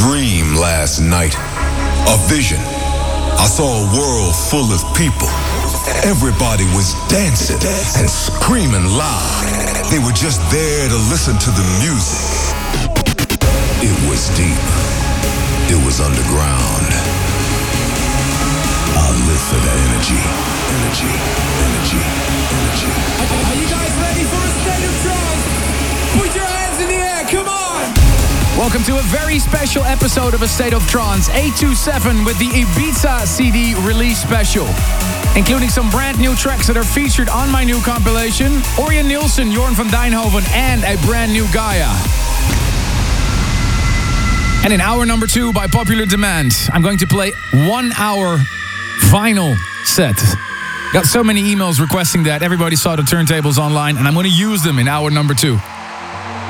dream last night. A vision. I saw a world full of people. Everybody was dancing and screaming loud. They were just there to listen to the music. It was deep. It was underground. I live for that energy. Energy. Energy. Energy. Welcome to a very special episode of A State of Trance 827 with the Ibiza CD release special. Including some brand new tracks that are featured on my new compilation Orjan Nilsen, Jorn van Deynhoven, and a brand new Gaia. And in hour number two, by popular demand, I'm going to play one hour vinyl set. Got so many emails requesting that. Everybody saw the turntables online, and I'm going to use them in hour number two.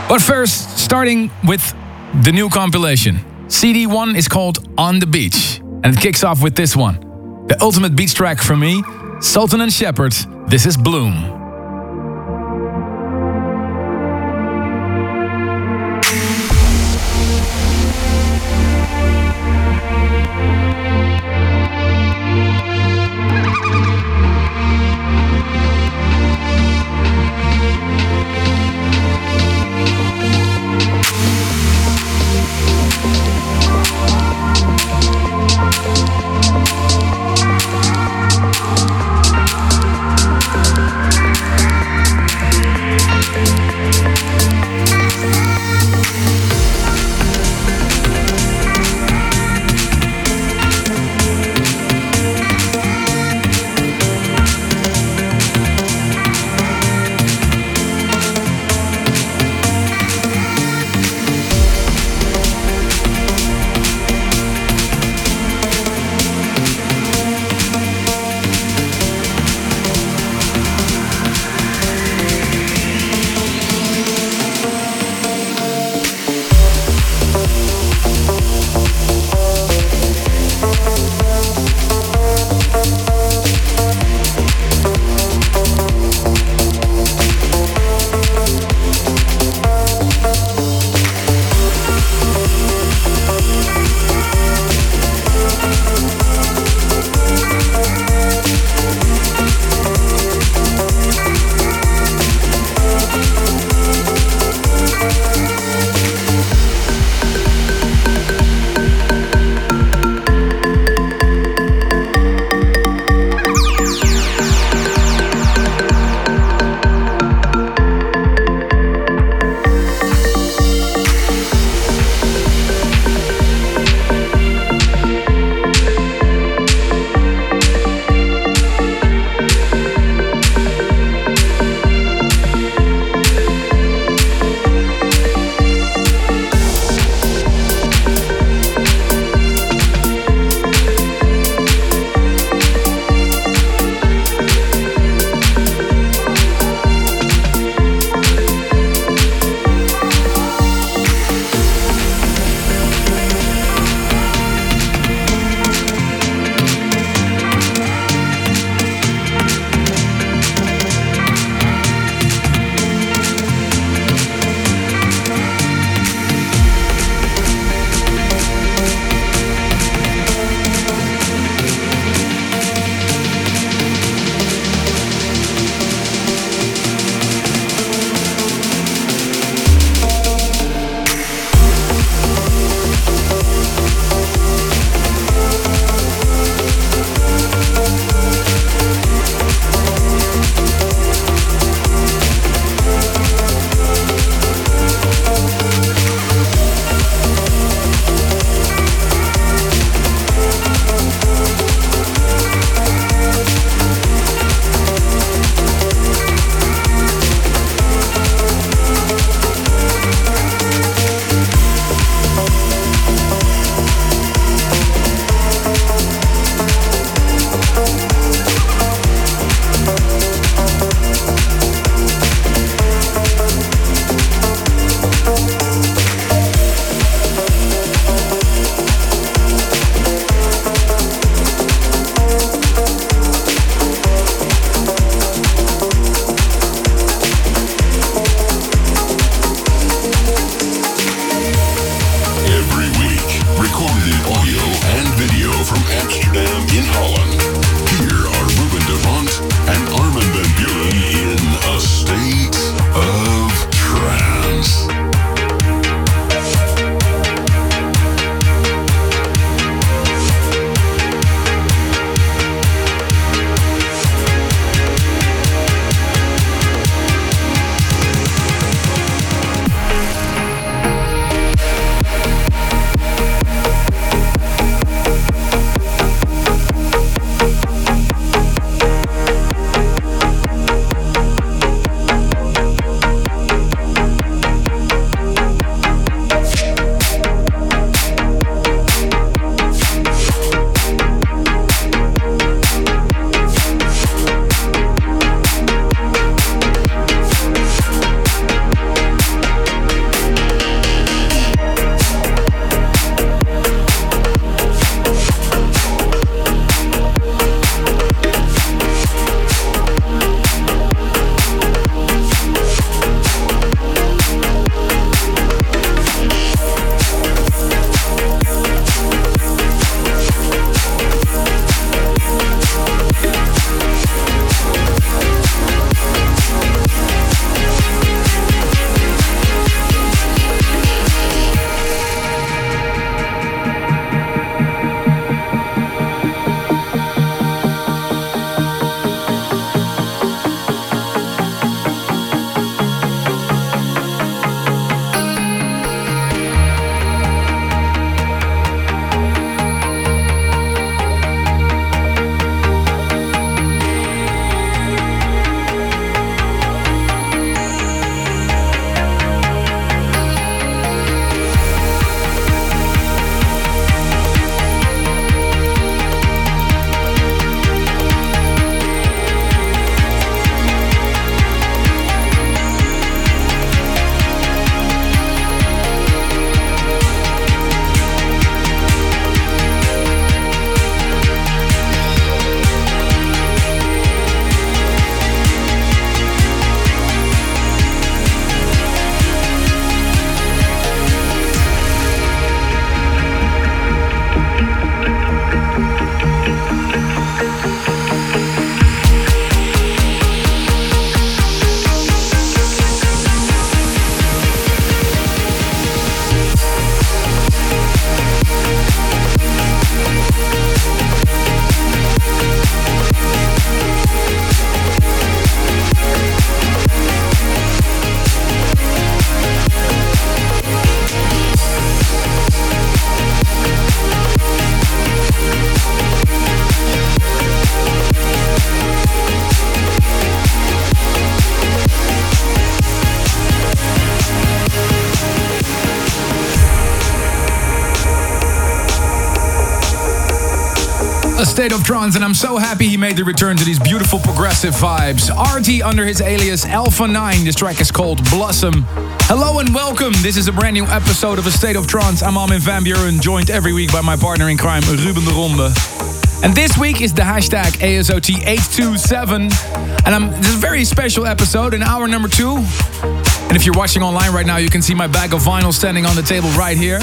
But first, starting with the new compilation. CD1 is called On the Beach, and it kicks off with this one. The ultimate beach track for me, Sultan and Shepard. This is Bloom. State of Trance, and I'm so happy he made the return to these beautiful progressive vibes. Arty under his alias Alpha 9. This track is called Blossom. Hello and welcome. This is a brand new episode of A State of Trance. I'm Armin van Buuren, joined every week by my partner in crime, Ruben de Ronde. And this week is the hashtag ASOT827. And I'm, this is a very special episode, in hour number two. And if you're watching online right now, you can see my bag of vinyl standing on the table right here.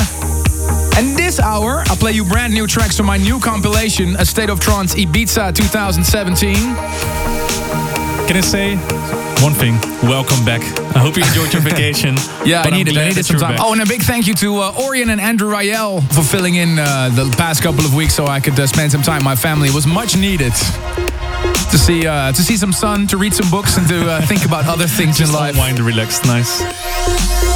And this hour, I'll play you brand new tracks from my new compilation, A State of Trance Ibiza 2017. Can I say one thing? Welcome back. I hope you enjoyed your vacation. yeah, I needed, I needed some time. Back. Oh, and a big thank you to uh, Orion and Andrew Rayel for filling in uh, the past couple of weeks so I could uh, spend some time with my family. It was much needed to see uh, to see some sun, to read some books, and to uh, think about other things Just in life. Unwind, relax, nice.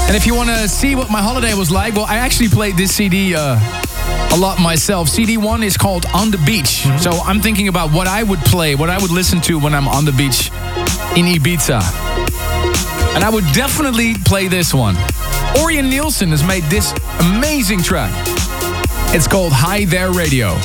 And if you want to see what my holiday was like, well, I actually played this CD uh, a lot myself. CD one is called On the Beach. Mm-hmm. So I'm thinking about what I would play, what I would listen to when I'm on the beach in Ibiza. And I would definitely play this one. Orjan Nilsen has made this amazing track. It's called Hi There Radio.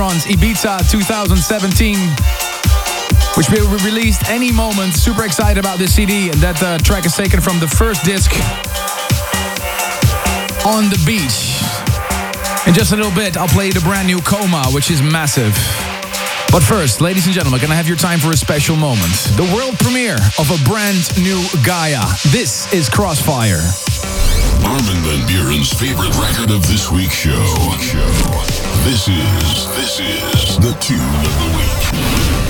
Trance Ibiza 2017 which will be released any moment. Super excited about this CD. And that uh, track is taken from the first disc, On the Beach. In just a little bit, I'll play the brand new Coma, which is massive. But first, ladies and gentlemen, can I have your time for a special moment? The world premiere of a brand new Gaia. This is Crossfire. Armin van Buuren's favorite record of this week's show. This is, this is the tune of the week.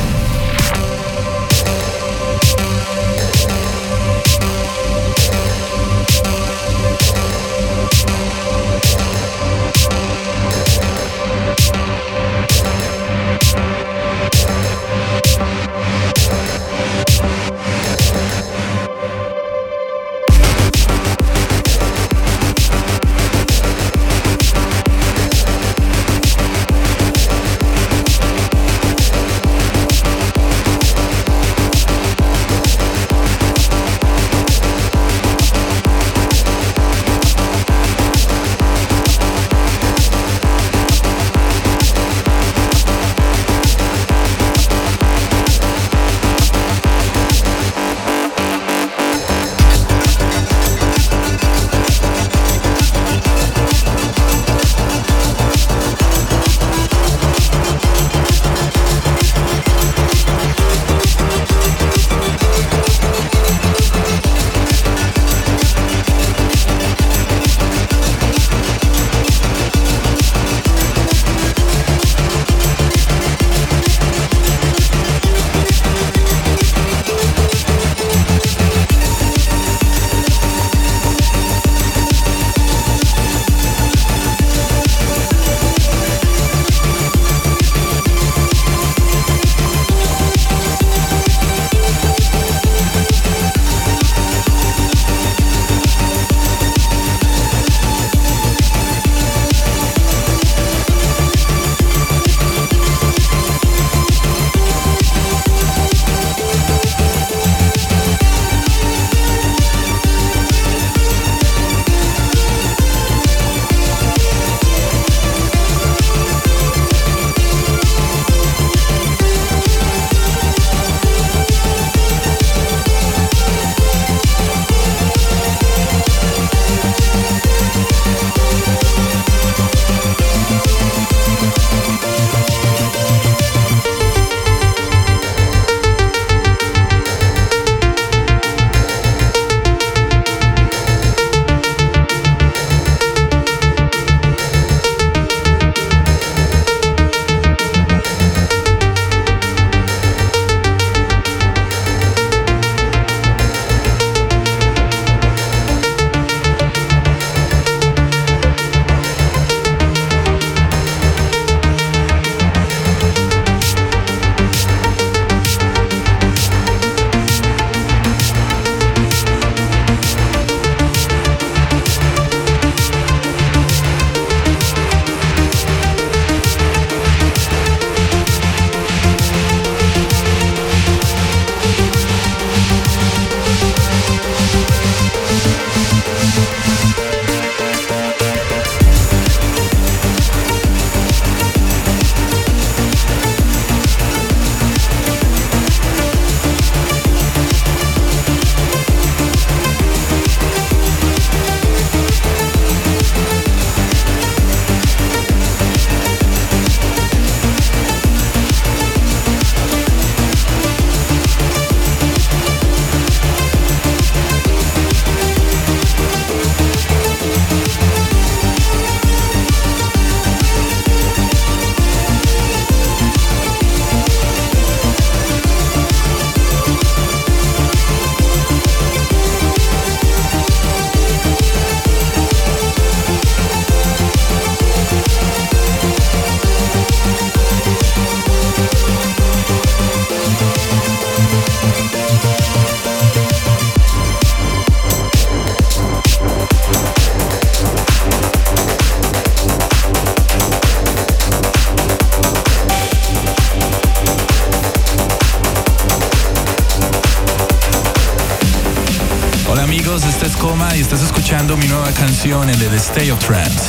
Canción en el State of Trance.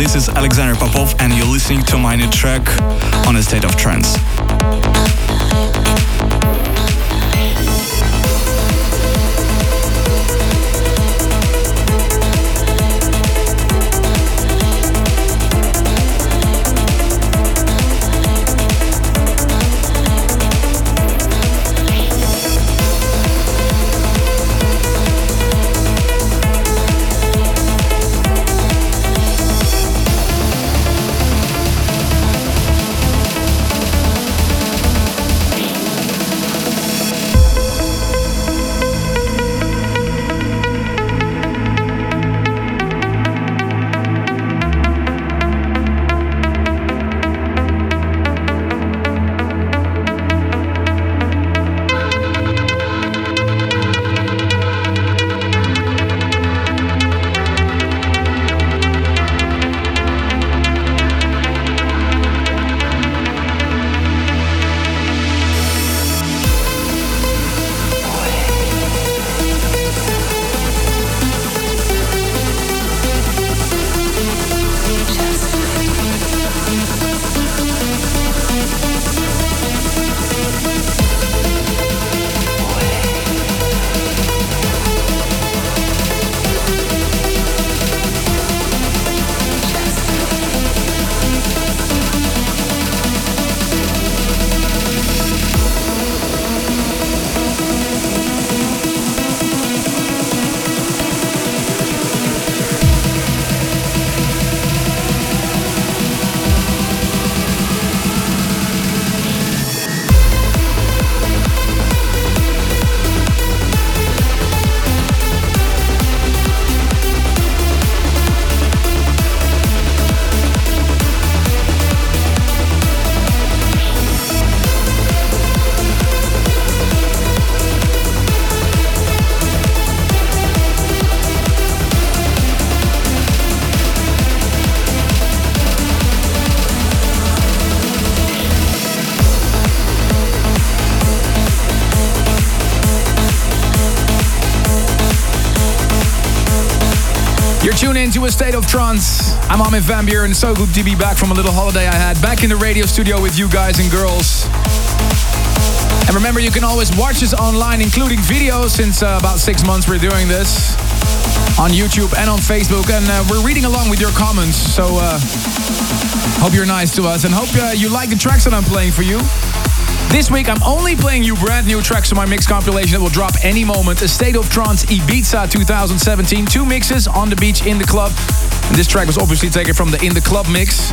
This is Alexander Popov, and you're listening to my new track on a state of trance. State of trance. I'm Armin van Buuren. So good to be back from a little holiday I had. Back in the radio studio with you guys and girls. And remember, you can always watch us online, including videos. Since uh, about six months, we're doing this on YouTube and on Facebook. And uh, we're reading along with your comments. So uh, hope you're nice to us and hope uh, you like the tracks that I'm playing for you. This week, I'm only playing you brand new tracks from my mix compilation that will drop any moment. A State of Trance Ibiza 2017. Two mixes on the beach in the club. And this track was obviously taken from the In the Club mix.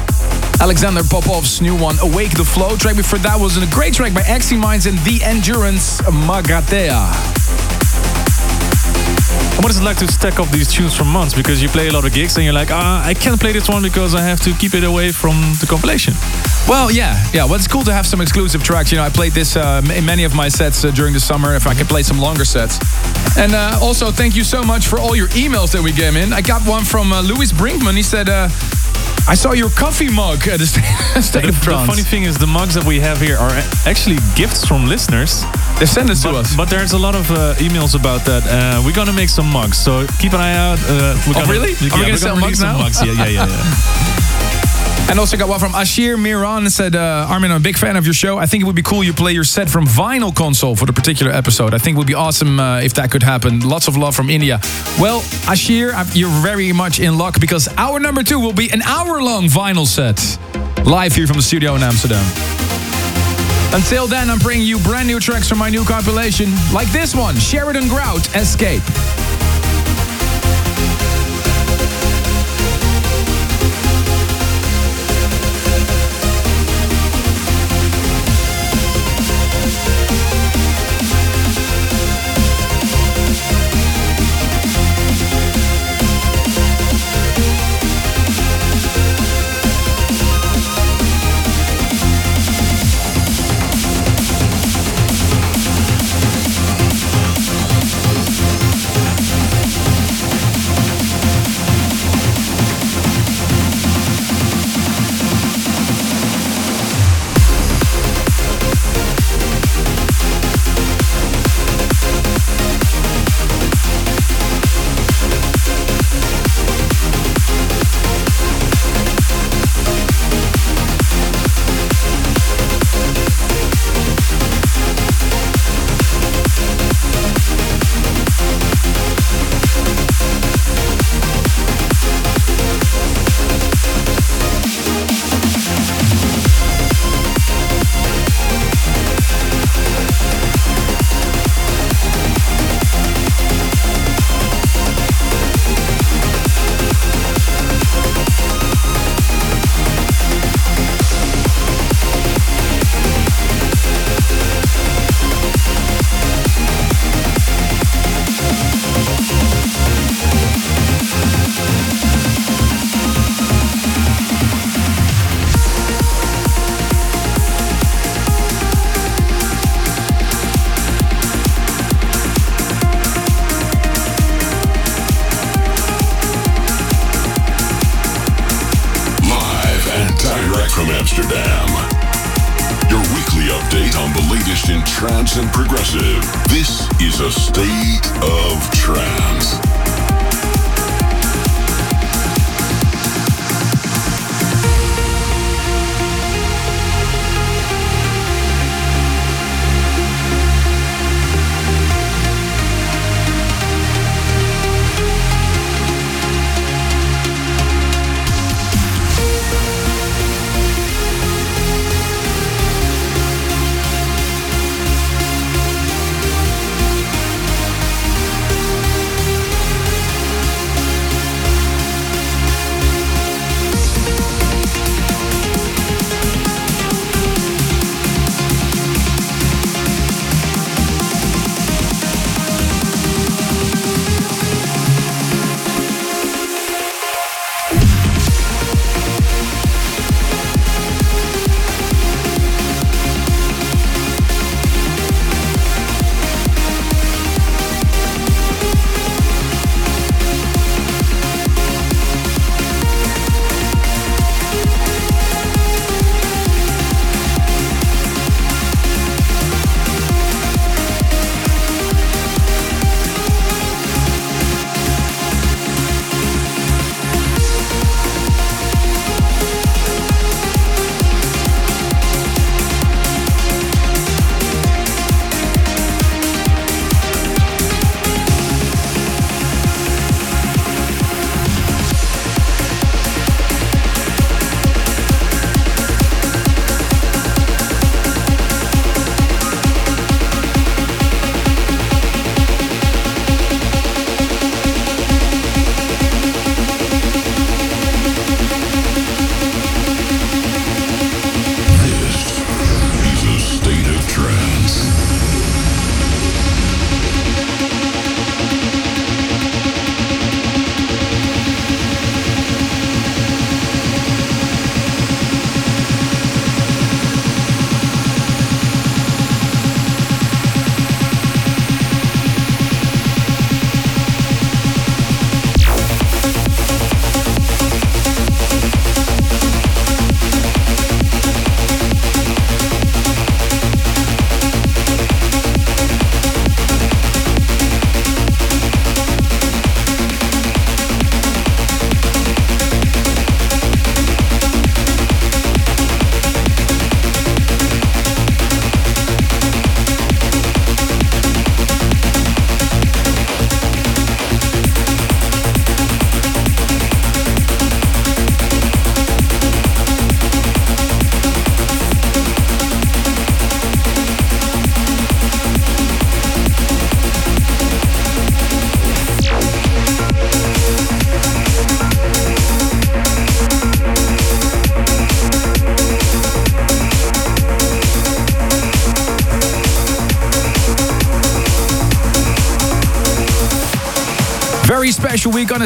Alexander Popov's new one, Awake the Flow. Track before that was a great track by Axie Minds and The Endurance, Magatea. What is it like to stack up these tunes for months? Because you play a lot of gigs and you're like, ah, I can't play this one because I have to keep it away from the compilation. Well, yeah, yeah. Well, it's cool to have some exclusive tracks. You know, I played this uh, in many of my sets uh, during the summer. If I could play some longer sets, and uh, also thank you so much for all your emails that we get in. I got one from uh, Louis Brinkman. He said. I saw your coffee mug at the State, the, of Trance. The funny thing is, the mugs that we have here are actually gifts from listeners. They send it to us. But there's a lot of uh, emails about that. Uh, we're gonna make some mugs, so keep an eye out. Uh, we're oh, gonna, really? Yeah, Are we gonna sell mugs now? Mugs. Yeah, yeah, yeah. yeah. And also got one from Ashir Miran said, uh, Armin, I'm a big fan of your show. I think it would be cool you play your set from Vinyl Console for the particular episode. I think it would be awesome uh, if that could happen. Lots of love from India. Well, Ashir, you're very much in luck because our number two will be an hour long vinyl set live here from the studio in Amsterdam. Until then, I'm bringing you brand new tracks from my new compilation, like this one Sheridan Grout Escape. Amsterdam. Your weekly update on the latest in trance and progressive. This is a state of trance.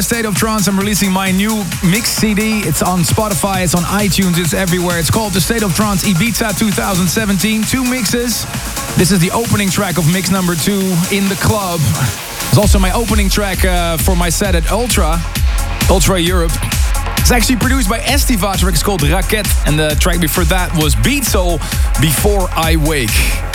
State of Trance. I'm releasing my new mix CD. It's on Spotify, it's on iTunes, it's everywhere. It's called The State of Trance Ibiza 2017. Two mixes. This is the opening track of mix number two in the club. It's also my opening track uh, for my set at Ultra, Ultra Europe. It's actually produced by Estiva. The track called Raket. And the track before that was Beat Soul, Before I Wake.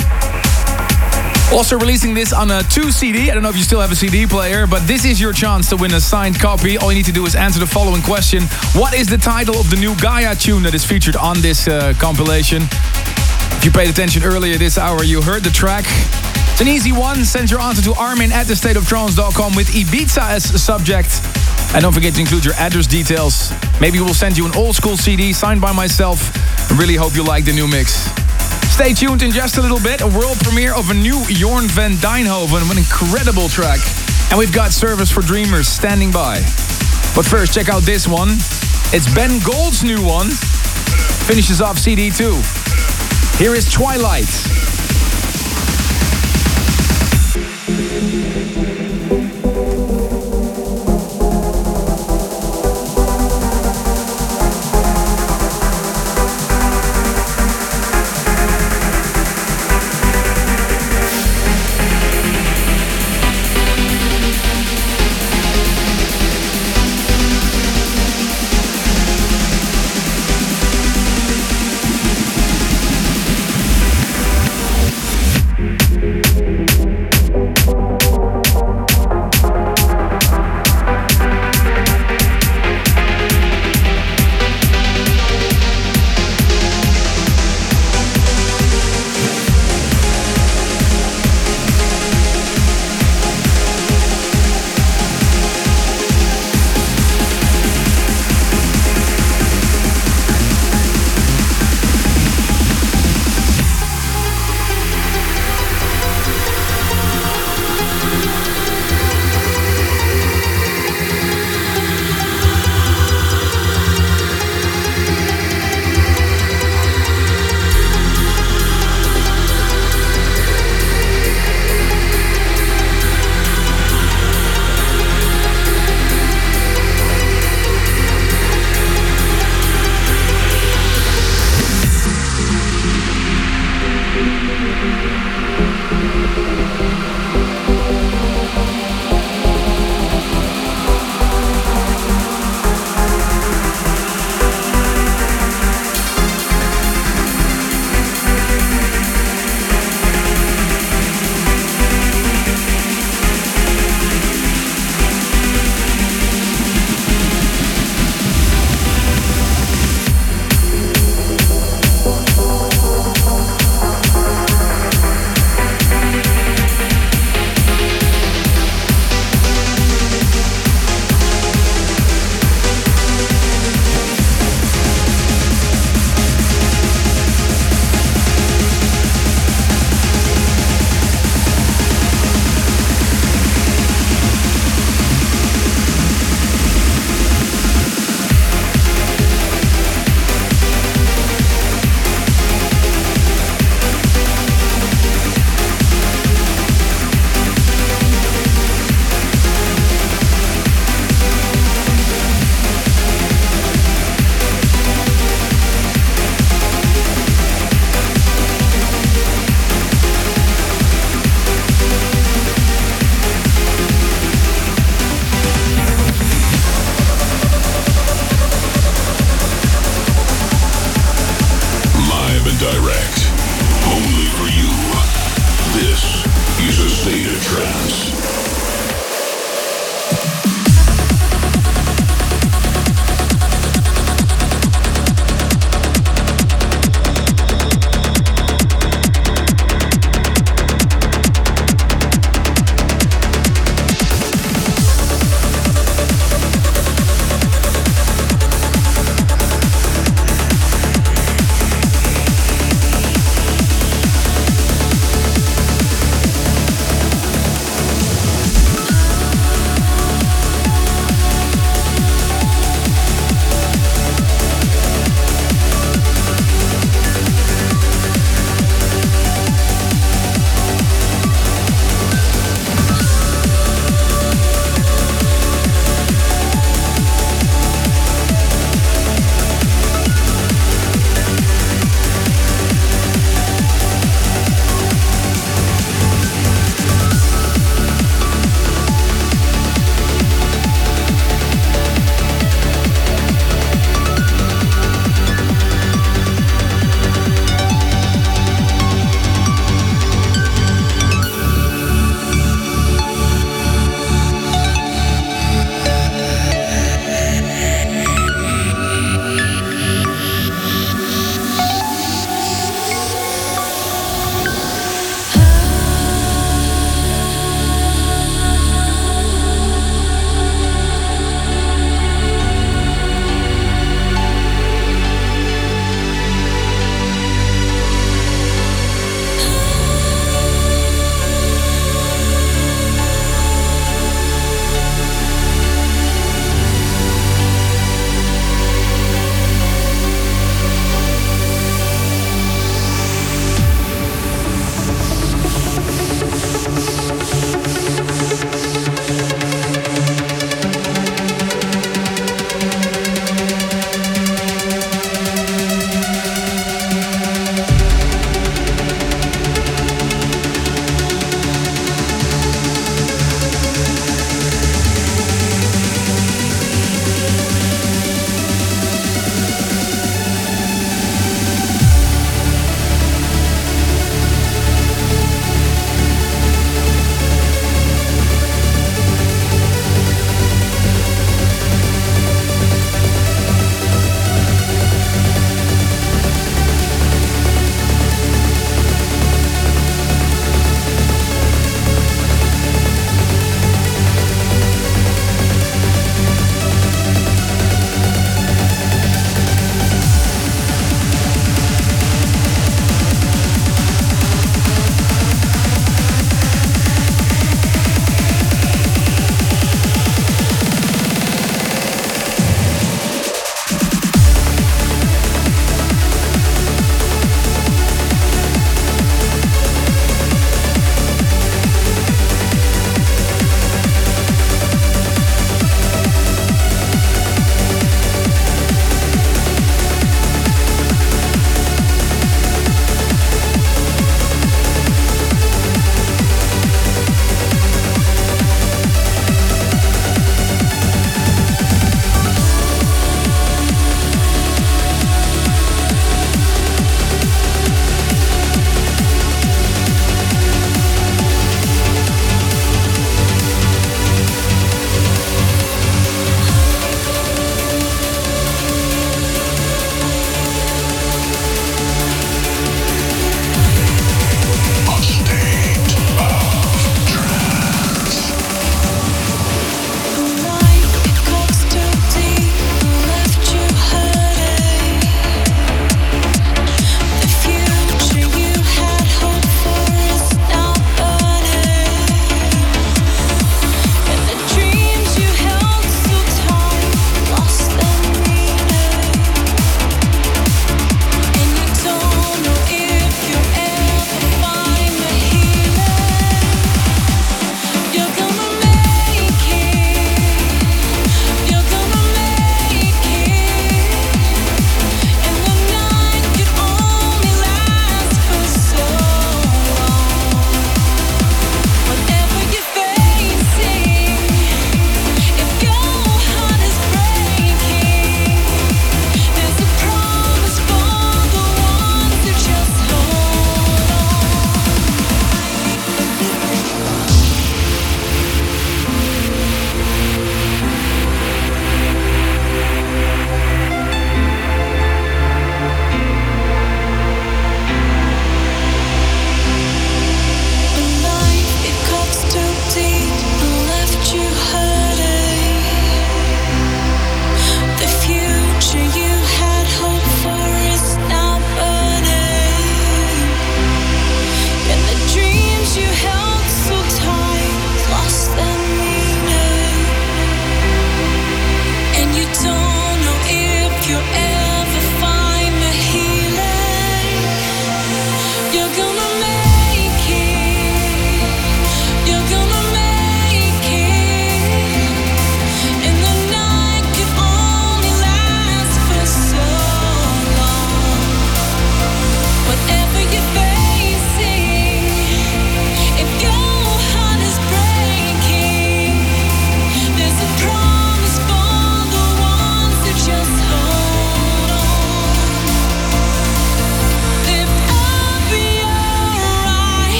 Also releasing this on a 2 CD. I don't know if you still have a CD player, but this is your chance to win a signed copy. All you need to do is answer the following question. What is the title of the new Gaia tune that is featured on this uh, compilation? If you paid attention earlier this hour, you heard the track. It's an easy one. Send your answer to armin at thestateoftrance.com with Ibiza as subject. And don't forget to include your address details. Maybe we'll send you an old school CD signed by myself. I really hope you like the new mix. Stay tuned in just a little bit. A world premiere of a new Jorn van Dijnhoven. An incredible track. And we've got Service for Dreamers standing by. But first, check out this one. It's Ben Gold's new one. Finishes off CD2. Here is Twilight.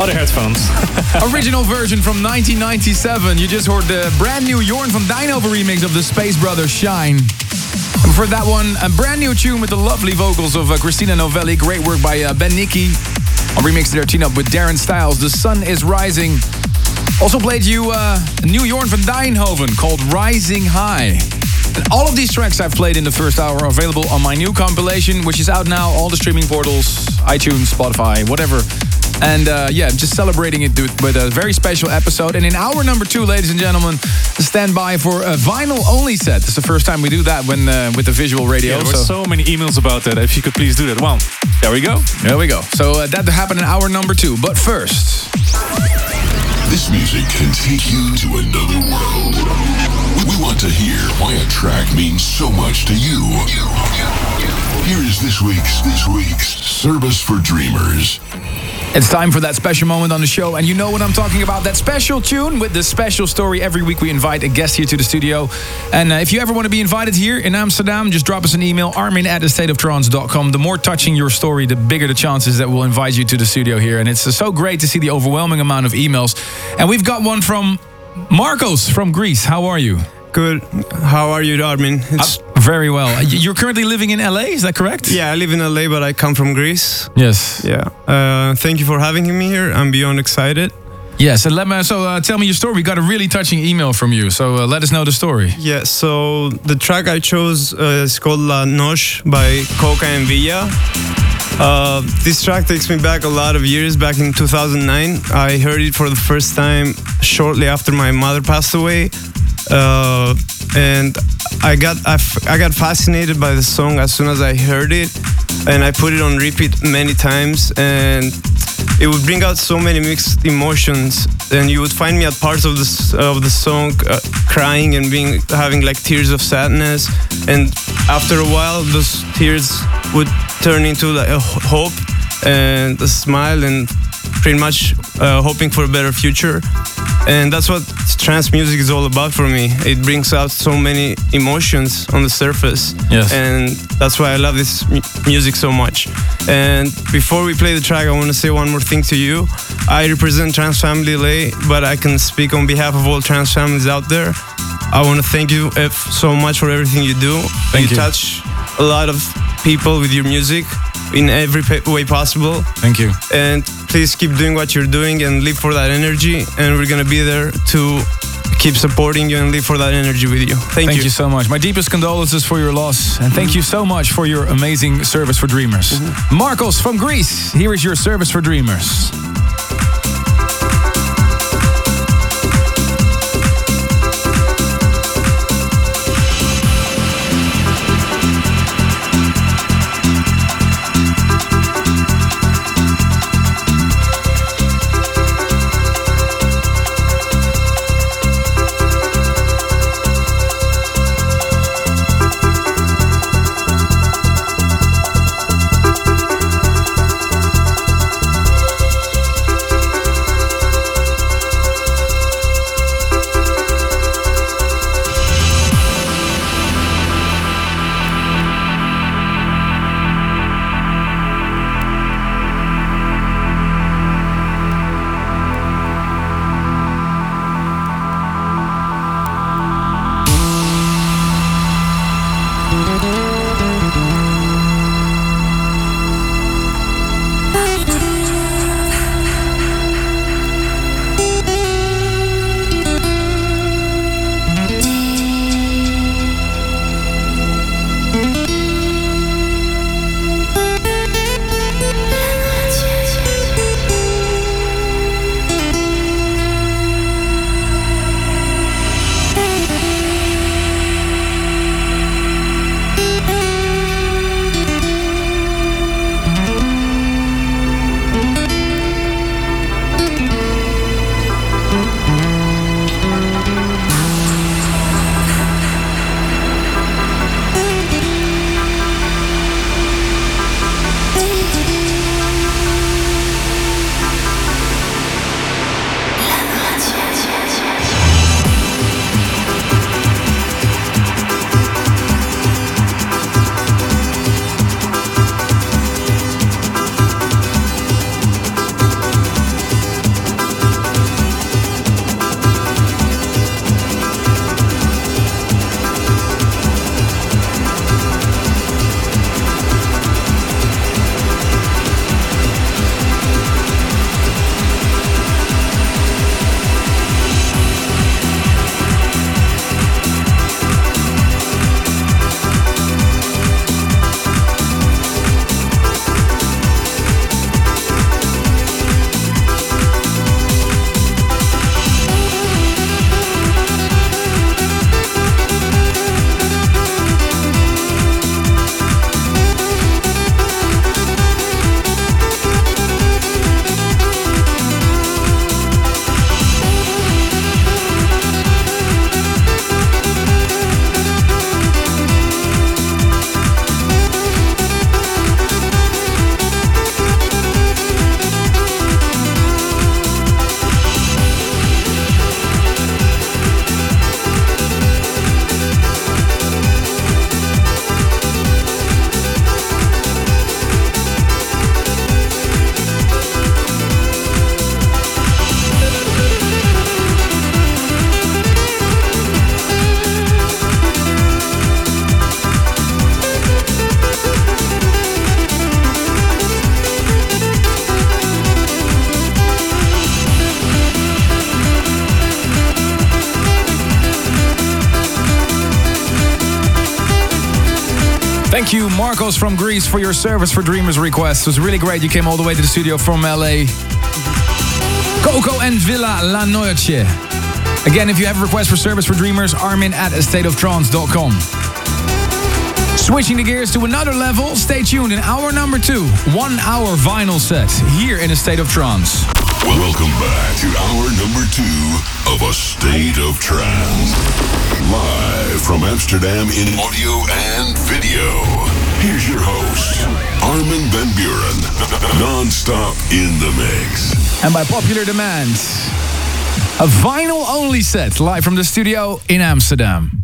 Other headphones. original version from 1997. You just heard the brand new Jorn van Dijnhoven remix of the Space Brothers Shine. And for that one, a brand new tune with the lovely vocals of uh, Christina Novelli. Great work by uh, Ben Nicky. On remix their team up with Darren Styles. The Sun is Rising. Also played you uh, a new Jorn van Dijnhoven called Rising High. And all of these tracks I've played in the first hour are available on my new compilation, which is out now, all the streaming portals, iTunes, Spotify, whatever. And uh, yeah, just celebrating it with with a very special episode. And in hour number two, ladies and gentlemen, stand by for a vinyl only set. It's the first time we do that when uh, with the visual radio. Yeah, there were so- so many emails about that. If you could please do that. Well, there we go. there we go. So uh, that happened in hour number two. But first, This music can take you to another world. We- We want to hear why a track means so much to you. Here is this week's this week's Service for Dreamers. It's time for that special moment on the show, and you know what I'm talking about. That special tune with the special story. Every week we invite a guest here to the studio. And uh, if you ever want to be invited here in Amsterdam, just drop us an email, armin at thestateoftrance.com. The more touching your story, the bigger the chances that we'll invite you to the studio here. And it's uh, so great to see the overwhelming amount of emails. And we've got one from Marcos from Greece. How are you? Good. How are you, Armin? It's, Uh, very well. Uh, You're currently living in LA, is that correct? yeah, I live in LA, but I come from Greece. Yes. Yeah. Uh, thank you for having me here. I'm beyond excited. Yes. And let me, so uh, tell me your story. We got a really touching email from you. So uh, let us know the story. Yeah, so the track I chose uh, is called La Noche by Coca and Villa. Uh, this track takes me back a lot of years. Back in 2009, I heard it for the first time shortly after my mother passed away, uh, and I got I, f- I got fascinated by the song as soon as I heard it, and I put it on repeat many times, and it would bring out so many mixed emotions, and you would find me at parts of the of the song uh, crying and being having like tears of sadness, and after a while, those tears would turn into like a hope and a smile and pretty much uh, hoping for a better future. And that's what trance music is all about for me. It brings out so many emotions on the surface. Yes. And that's why I love this mu- music so much. And before we play the track, I want to say one more thing to you. I represent Trance Family LA, but I can speak on behalf of all trance families out there. I want to thank you F, so much for everything you do. Thank you. touch a lot of people with your music in every way possible. Thank you. And please keep doing what you're doing and live for that energy. And we're gonna be there to keep supporting you and live for that energy with you. Thank, Thank you. so much. My deepest condolences for your loss, and thank you so much for your amazing service for Dreamers. Mm-hmm. Marcos from Greece, here is your service for Dreamers. From Greece, for your service for Dreamers request. It was really great. You came all the way to the studio from LA. Coca and Villa La Noche. Again, if you have a request for service for Dreamers, Armin at stateoftrance.com. Switching the gears to another level, stay tuned in hour number two, one hour vinyl set here in a state of trance. Welcome back to hour number two of A State of Trance. Live from Amsterdam in audio and video. Here's your host, Armin van Buuren. Non-stop in the mix. And by popular demand, a vinyl only set live from the studio in Amsterdam.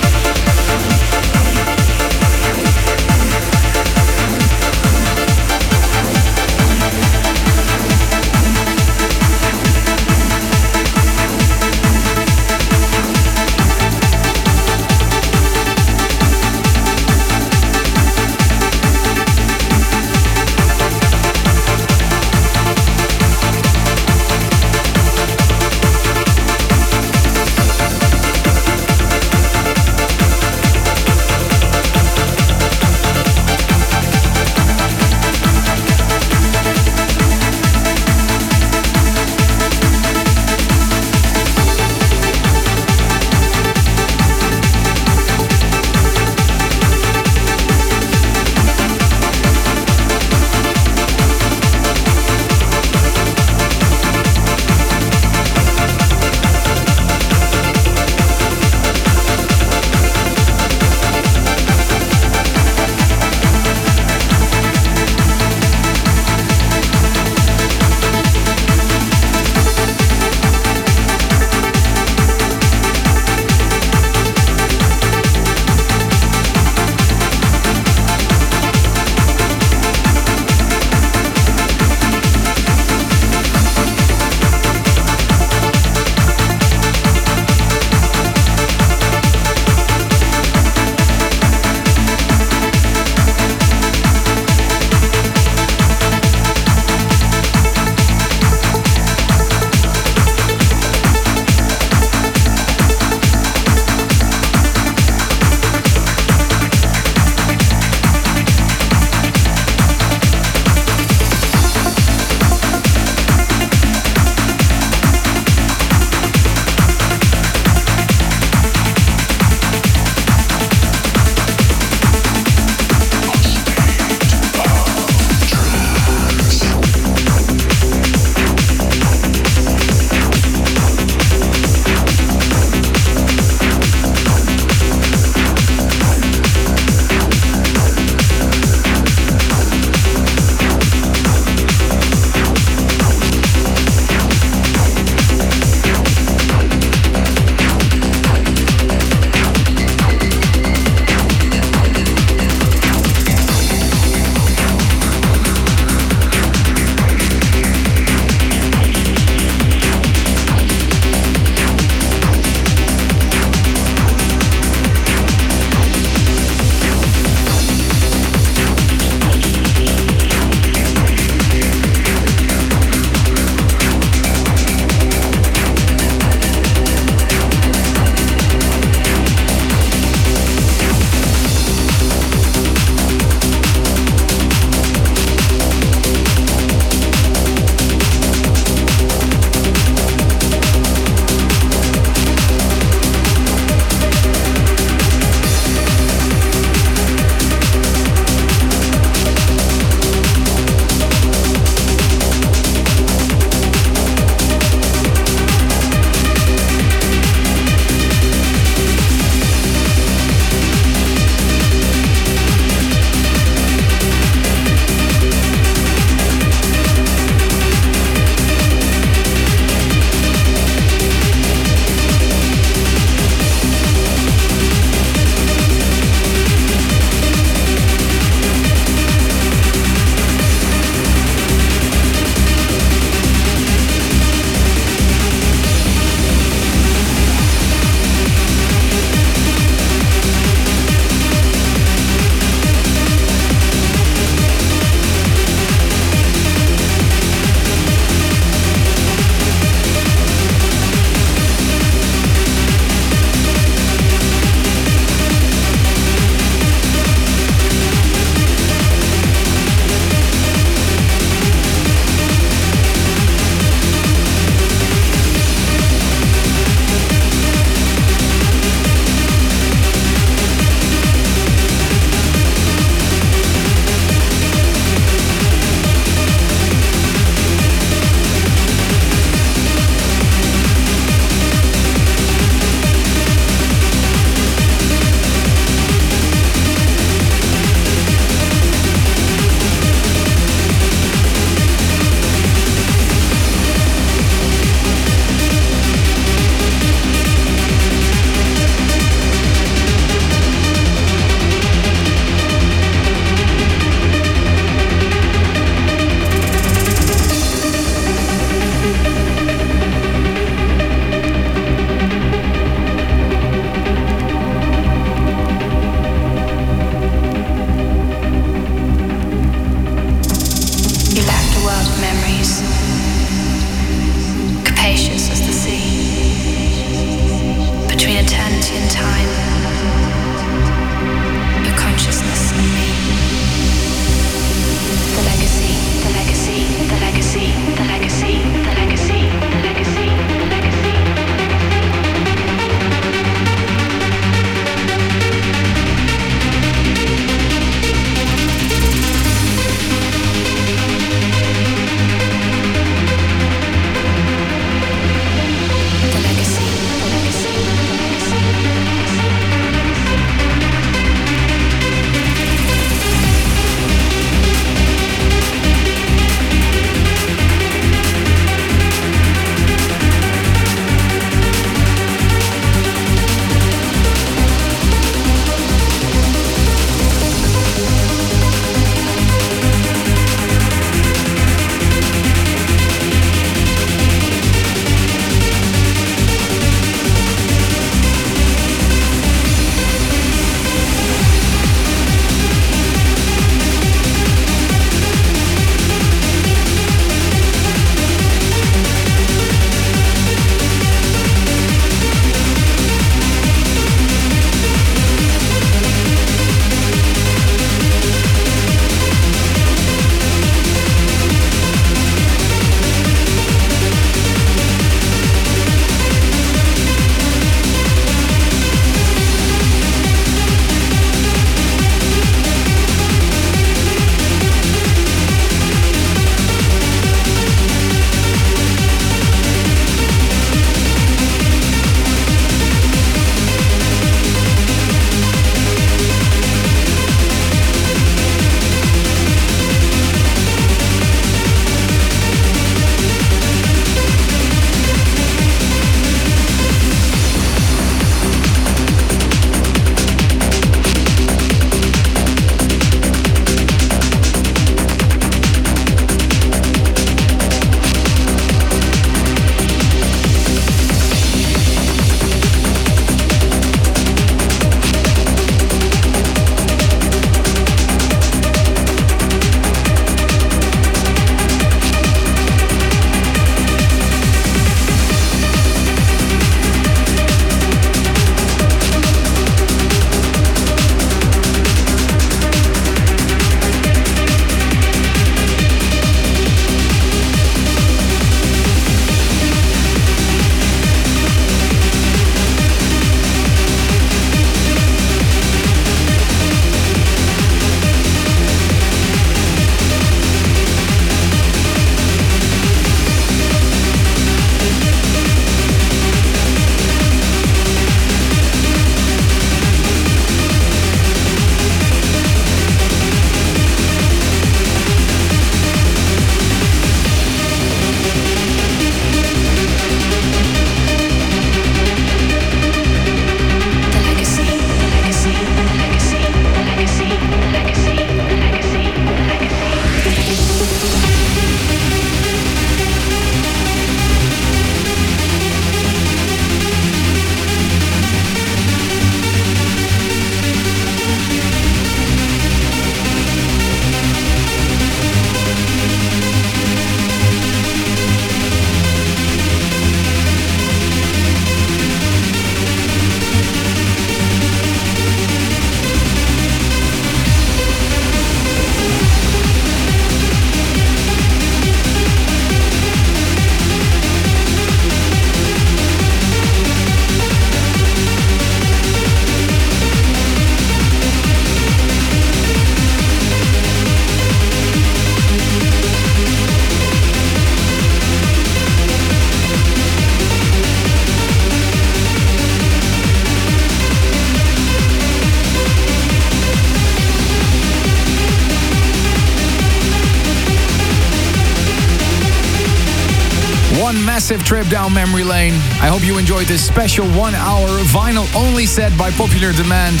Massive trip down memory lane. I hope you enjoyed this special one hour vinyl only set by popular demand.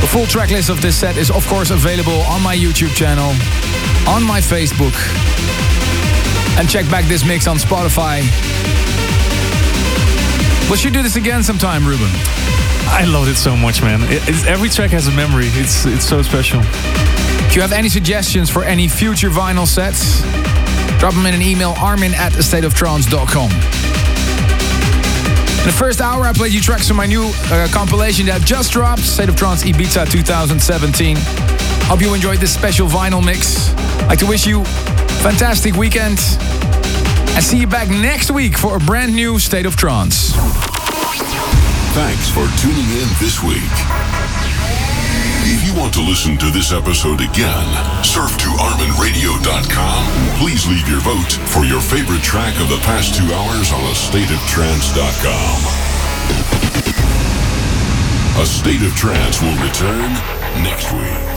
The full track list of this set is, of course, available on my YouTube channel, on my Facebook, and check back this mix on Spotify. We should do this again sometime, Ruben. I loved it so much, man. It, every track has a memory. It's it's so special. If you have any suggestions for any future vinyl sets, drop them in an email armin at stateoftrance.com. In the first hour, I played you tracks from my new uh, compilation that just dropped, State of Trance Ibiza 2017. Hope you enjoyed this special vinyl mix. I'd like to wish you a fantastic weekend and see you back next week for a brand new State of Trance. Thanks for tuning in this week. If you want to listen to this episode again, surf to ArminRadio.com. Please leave your vote for your favorite track of the past two hours on AStateOfTrance.com. A State of Trance will return next week.